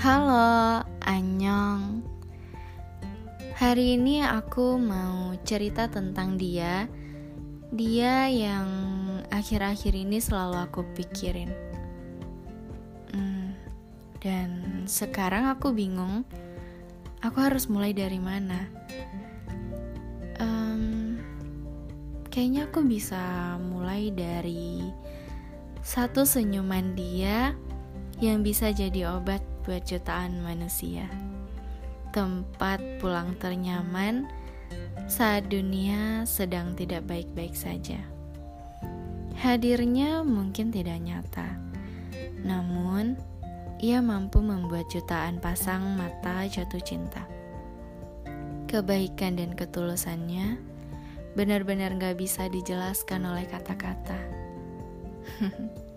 Halo, Anyong. Hari ini aku mau cerita tentang dia. Dia yang akhir-akhir ini selalu aku pikirin. Hmm, dan sekarang aku bingung. Aku harus mulai dari mana? Um, kayaknya aku bisa mulai dari satu senyuman dia yang bisa jadi obat buat jutaan manusia. Tempat pulang ternyaman saat dunia sedang tidak baik-baik saja. Hadirnya mungkin tidak nyata, namun ia mampu membuat jutaan pasang mata jatuh cinta. Kebaikan dan ketulusannya benar-benar gak bisa dijelaskan oleh kata-kata.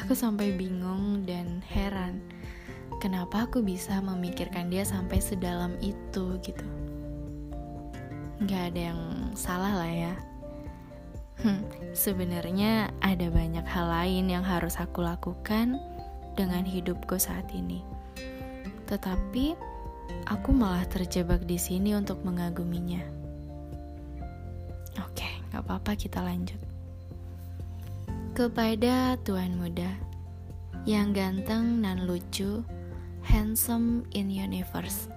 aku sampai bingung dan heran kenapa aku bisa memikirkan dia sampai sedalam itu gitu. Gak ada yang salah lah ya. Hmm, sebenarnya ada banyak hal lain yang harus aku lakukan dengan hidupku saat ini. Tetapi aku malah terjebak di sini untuk mengaguminya. Oke gak apa-apa kita lanjut kepada tuan muda yang ganteng dan lucu, handsome in universe.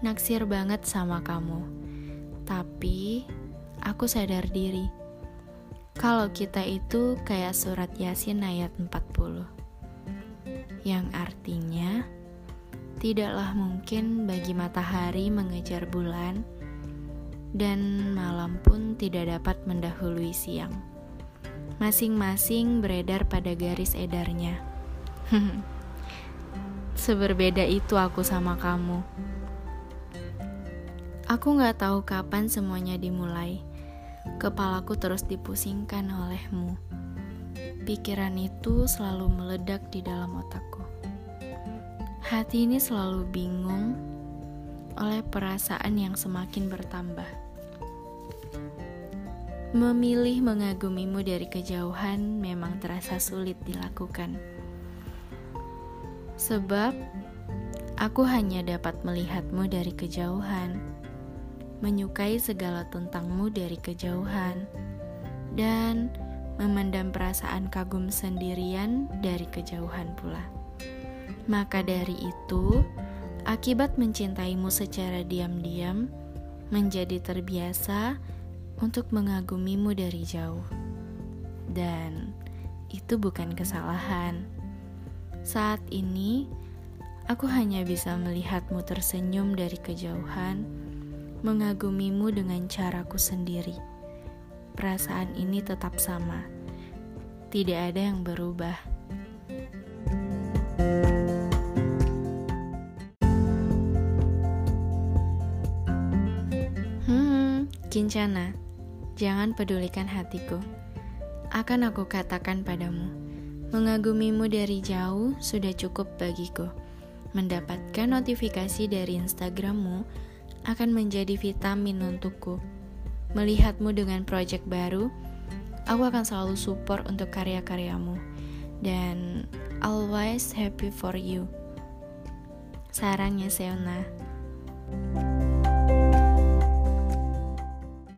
Naksir banget sama kamu. Tapi aku sadar diri kalau kita itu kayak surat Yasin ayat 40. Yang artinya tidaklah mungkin bagi matahari mengejar bulan dan malam pun tidak dapat mendahului siang masing-masing beredar pada garis edarnya. Seberbeda itu aku sama kamu. Aku gak tahu kapan semuanya dimulai. Kepalaku terus dipusingkan olehmu. Pikiran itu selalu meledak di dalam otakku. Hati ini selalu bingung oleh perasaan yang semakin bertambah. Memilih mengagumimu dari kejauhan memang terasa sulit dilakukan. Sebab aku hanya dapat melihatmu dari kejauhan, menyukai segala tentangmu dari kejauhan, dan memendam perasaan kagum sendirian dari kejauhan pula. Maka dari itu, akibat mencintaimu secara diam-diam, menjadi terbiasa untuk mengagumimu dari jauh. Dan itu bukan kesalahan. Saat ini, aku hanya bisa melihatmu tersenyum dari kejauhan, mengagumimu dengan caraku sendiri. Perasaan ini tetap sama, tidak ada yang berubah. Hmm, Kincana. Jangan pedulikan hatiku. Akan aku katakan padamu, mengagumimu dari jauh sudah cukup bagiku. Mendapatkan notifikasi dari Instagrammu akan menjadi vitamin untukku. Melihatmu dengan proyek baru, aku akan selalu support untuk karya-karyamu. Dan always happy for you. Sarangnya Seona. thank you